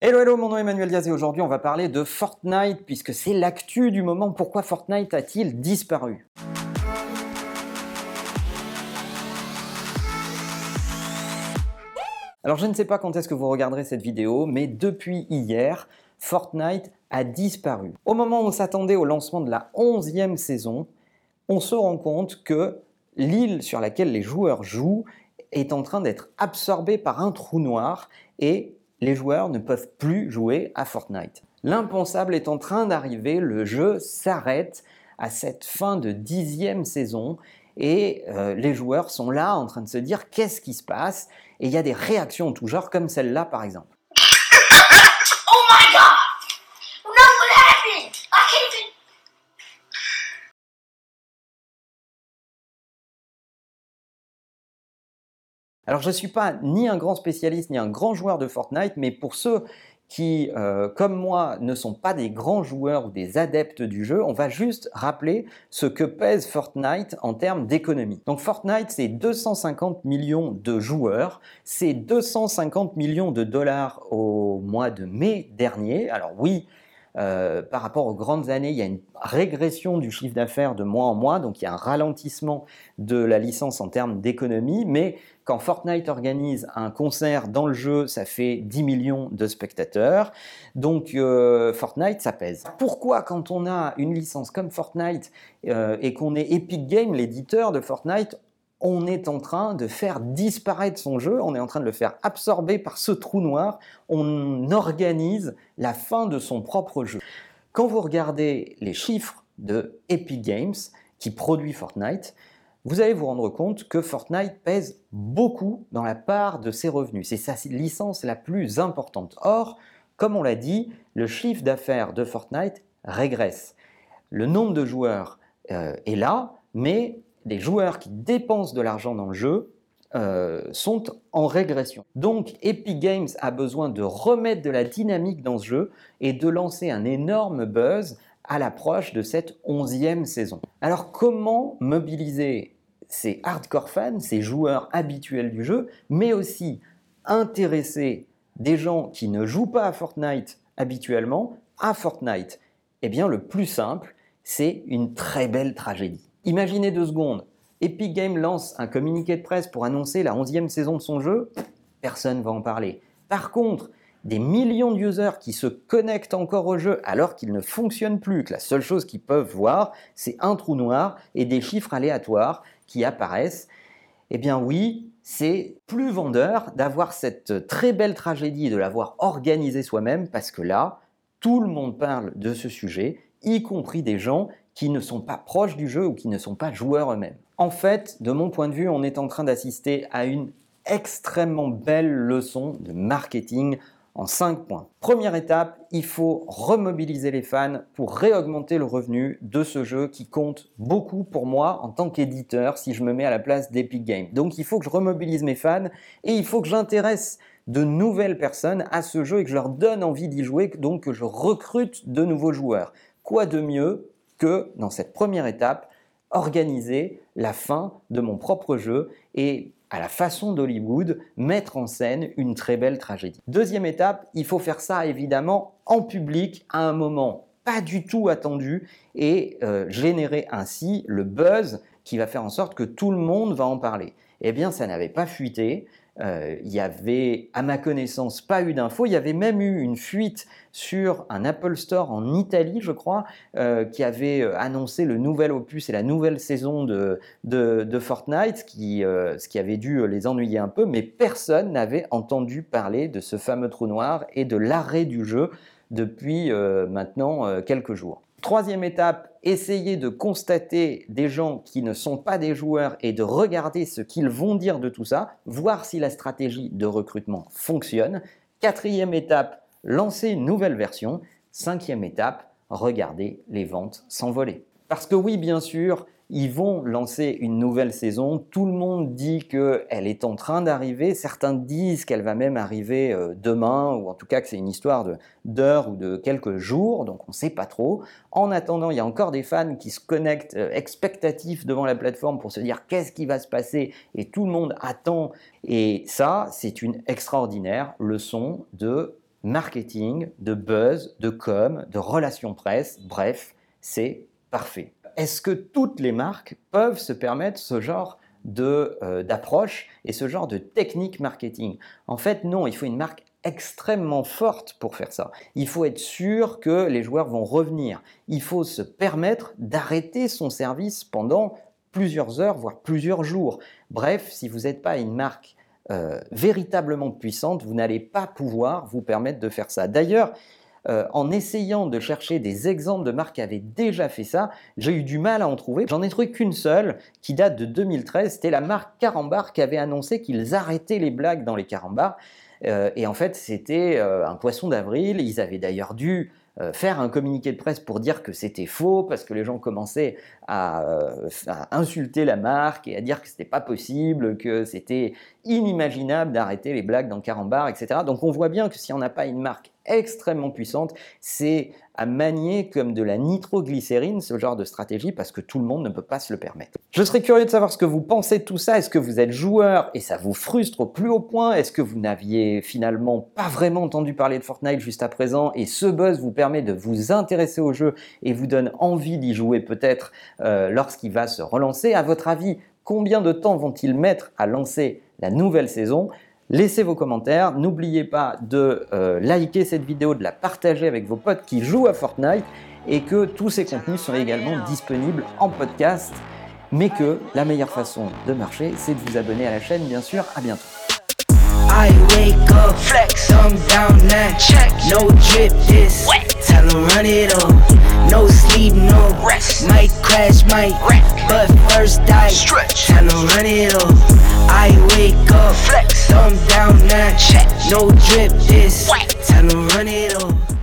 Hello, hello, mon nom est Emmanuel Diaz et aujourd'hui on va parler de Fortnite puisque c'est l'actu du moment. Pourquoi Fortnite a-t-il disparu? Alors je ne sais pas quand est-ce que vous regarderez cette vidéo, mais depuis hier, Fortnite a disparu. Au moment où on s'attendait au lancement de la 11e saison, on se rend compte que l'île sur laquelle les joueurs jouent est en train d'être absorbée par un trou noir et les joueurs ne peuvent plus jouer à Fortnite. L'impensable est en train d'arriver, le jeu s'arrête à cette fin de dixième saison et euh, les joueurs sont là en train de se dire qu'est-ce qui se passe? Et il y a des réactions tout genre comme celle-là par exemple. Oh my god! Alors je ne suis pas ni un grand spécialiste ni un grand joueur de Fortnite, mais pour ceux qui, euh, comme moi, ne sont pas des grands joueurs ou des adeptes du jeu, on va juste rappeler ce que pèse Fortnite en termes d'économie. Donc Fortnite, c'est 250 millions de joueurs, c'est 250 millions de dollars au mois de mai dernier. Alors oui, euh, par rapport aux grandes années, il y a une régression du chiffre d'affaires de mois en mois, donc il y a un ralentissement de la licence en termes d'économie, mais quand Fortnite organise un concert dans le jeu, ça fait 10 millions de spectateurs, donc euh, Fortnite, ça pèse. Pourquoi quand on a une licence comme Fortnite euh, et qu'on est Epic Games, l'éditeur de Fortnite, on est en train de faire disparaître son jeu, on est en train de le faire absorber par ce trou noir, on organise la fin de son propre jeu. Quand vous regardez les chiffres de Epic Games qui produit Fortnite, vous allez vous rendre compte que Fortnite pèse beaucoup dans la part de ses revenus. C'est sa licence la plus importante. Or, comme on l'a dit, le chiffre d'affaires de Fortnite régresse. Le nombre de joueurs euh, est là, mais les joueurs qui dépensent de l'argent dans le jeu euh, sont en régression. Donc Epic Games a besoin de remettre de la dynamique dans ce jeu et de lancer un énorme buzz à l'approche de cette onzième saison. Alors comment mobiliser ces hardcore fans, ces joueurs habituels du jeu, mais aussi intéresser des gens qui ne jouent pas à Fortnite habituellement à Fortnite? Eh bien le plus simple, c'est une très belle tragédie. Imaginez deux secondes. Epic Games lance un communiqué de presse pour annoncer la 11e saison de son jeu. Personne va en parler. Par contre, des millions de qui se connectent encore au jeu alors qu'il ne fonctionne plus, que la seule chose qu'ils peuvent voir, c'est un trou noir et des chiffres aléatoires qui apparaissent. Eh bien oui, c'est plus vendeur d'avoir cette très belle tragédie et de l'avoir organisée soi-même parce que là, tout le monde parle de ce sujet, y compris des gens qui ne sont pas proches du jeu ou qui ne sont pas joueurs eux-mêmes. En fait, de mon point de vue, on est en train d'assister à une extrêmement belle leçon de marketing en 5 points. Première étape, il faut remobiliser les fans pour réaugmenter le revenu de ce jeu qui compte beaucoup pour moi en tant qu'éditeur si je me mets à la place d'Epic Games. Donc il faut que je remobilise mes fans et il faut que j'intéresse de nouvelles personnes à ce jeu et que je leur donne envie d'y jouer, donc que je recrute de nouveaux joueurs. Quoi de mieux que dans cette première étape, organiser la fin de mon propre jeu et à la façon d'Hollywood, mettre en scène une très belle tragédie. Deuxième étape, il faut faire ça évidemment en public à un moment pas du tout attendu et euh, générer ainsi le buzz qui va faire en sorte que tout le monde va en parler. Eh bien, ça n'avait pas fuité. Euh, il y avait, à ma connaissance, pas eu d'infos. Il y avait même eu une fuite sur un Apple Store en Italie, je crois, euh, qui avait euh, annoncé le nouvel opus et la nouvelle saison de, Fortnite, ce qui avait dû les ennuyer un peu, mais personne n'avait entendu parler de ce fameux trou noir et de l'arrêt du jeu depuis maintenant quelques jours. Troisième étape, essayer de constater des gens qui ne sont pas des joueurs et de regarder ce qu'ils vont dire de tout ça, voir si la stratégie de recrutement fonctionne. Quatrième étape, lancer une nouvelle version. Cinquième étape, regarder les ventes s'envoler. Parce que oui, bien sûr, ils vont lancer une nouvelle saison. Tout le monde dit qu'elle est en train d'arriver. Certains disent qu'elle va même arriver euh, demain, ou en tout cas que c'est une histoire d'heures ou de quelques jours, donc on ne sait pas trop. En attendant, il y a encore des fans qui se connectent euh, expectatifs devant la plateforme pour se dire qu'est-ce qui va se passer, et tout le monde attend. Et ça, c'est une extraordinaire leçon de marketing, de buzz, de com, de relations presse, bref, c'est parfait. Est-ce que toutes les marques peuvent se permettre ce genre euh, d'approche et ce genre de technique marketing? En fait, non, il faut une marque extrêmement forte pour faire ça. Il faut être sûr que les joueurs vont revenir. Il faut se permettre d'arrêter son service pendant plusieurs heures, voire plusieurs jours. Bref, si vous n'êtes pas une marque euh, véritablement puissante, vous n'allez pas pouvoir vous permettre de faire ça. D'ailleurs, euh, en essayant de chercher des exemples de marques qui avaient déjà fait ça, j'ai eu du mal à en trouver. J'en ai trouvé qu'une seule qui date de 2013. C'était la marque Carambar qui avait annoncé qu'ils arrêtaient les blagues dans les carambars. Euh, et en fait, c'était un poisson d'avril. Ils avaient d'ailleurs dû euh, faire un communiqué de presse pour dire que c'était faux parce que les gens commençaient à, euh, insulter la marque et à dire que c'était pas possible, que c'était inimaginable d'arrêter les blagues dans carambar, etc. Donc on voit bien que si on n'a pas une marque extrêmement puissante, c'est à manier comme de la nitroglycérine, ce genre de stratégie, parce que tout le monde ne peut pas se le permettre. Je serais curieux de savoir ce que vous pensez de tout ça. Est-ce que vous êtes joueur et ça vous frustre au plus haut point? Est-ce que vous n'aviez finalement pas vraiment entendu parler de Fortnite juste à présent? Et ce buzz vous permet de vous intéresser au jeu et vous donne envie d'y jouer peut-être euh, lorsqu'il va se relancer. À votre avis, combien de temps vont-ils mettre à lancer la nouvelle saison? Laissez vos commentaires, n'oubliez pas de euh, liker cette vidéo, de la partager avec vos potes qui jouent à Fortnite et que tous ces contenus sont également disponibles en podcast, mais que la meilleure façon de marcher, c'est de vous abonner à la chaîne, bien sûr. À bientôt. I wake up, flex, thumb down now. Check. No drip, this. Wet. Tell them run it up. No sleep, no rest. Might crash, might wreck. But first I stretch. Them run it up. I wake up, flex, thumb down now. Check. No drip, this. Wet. Tell them run it up.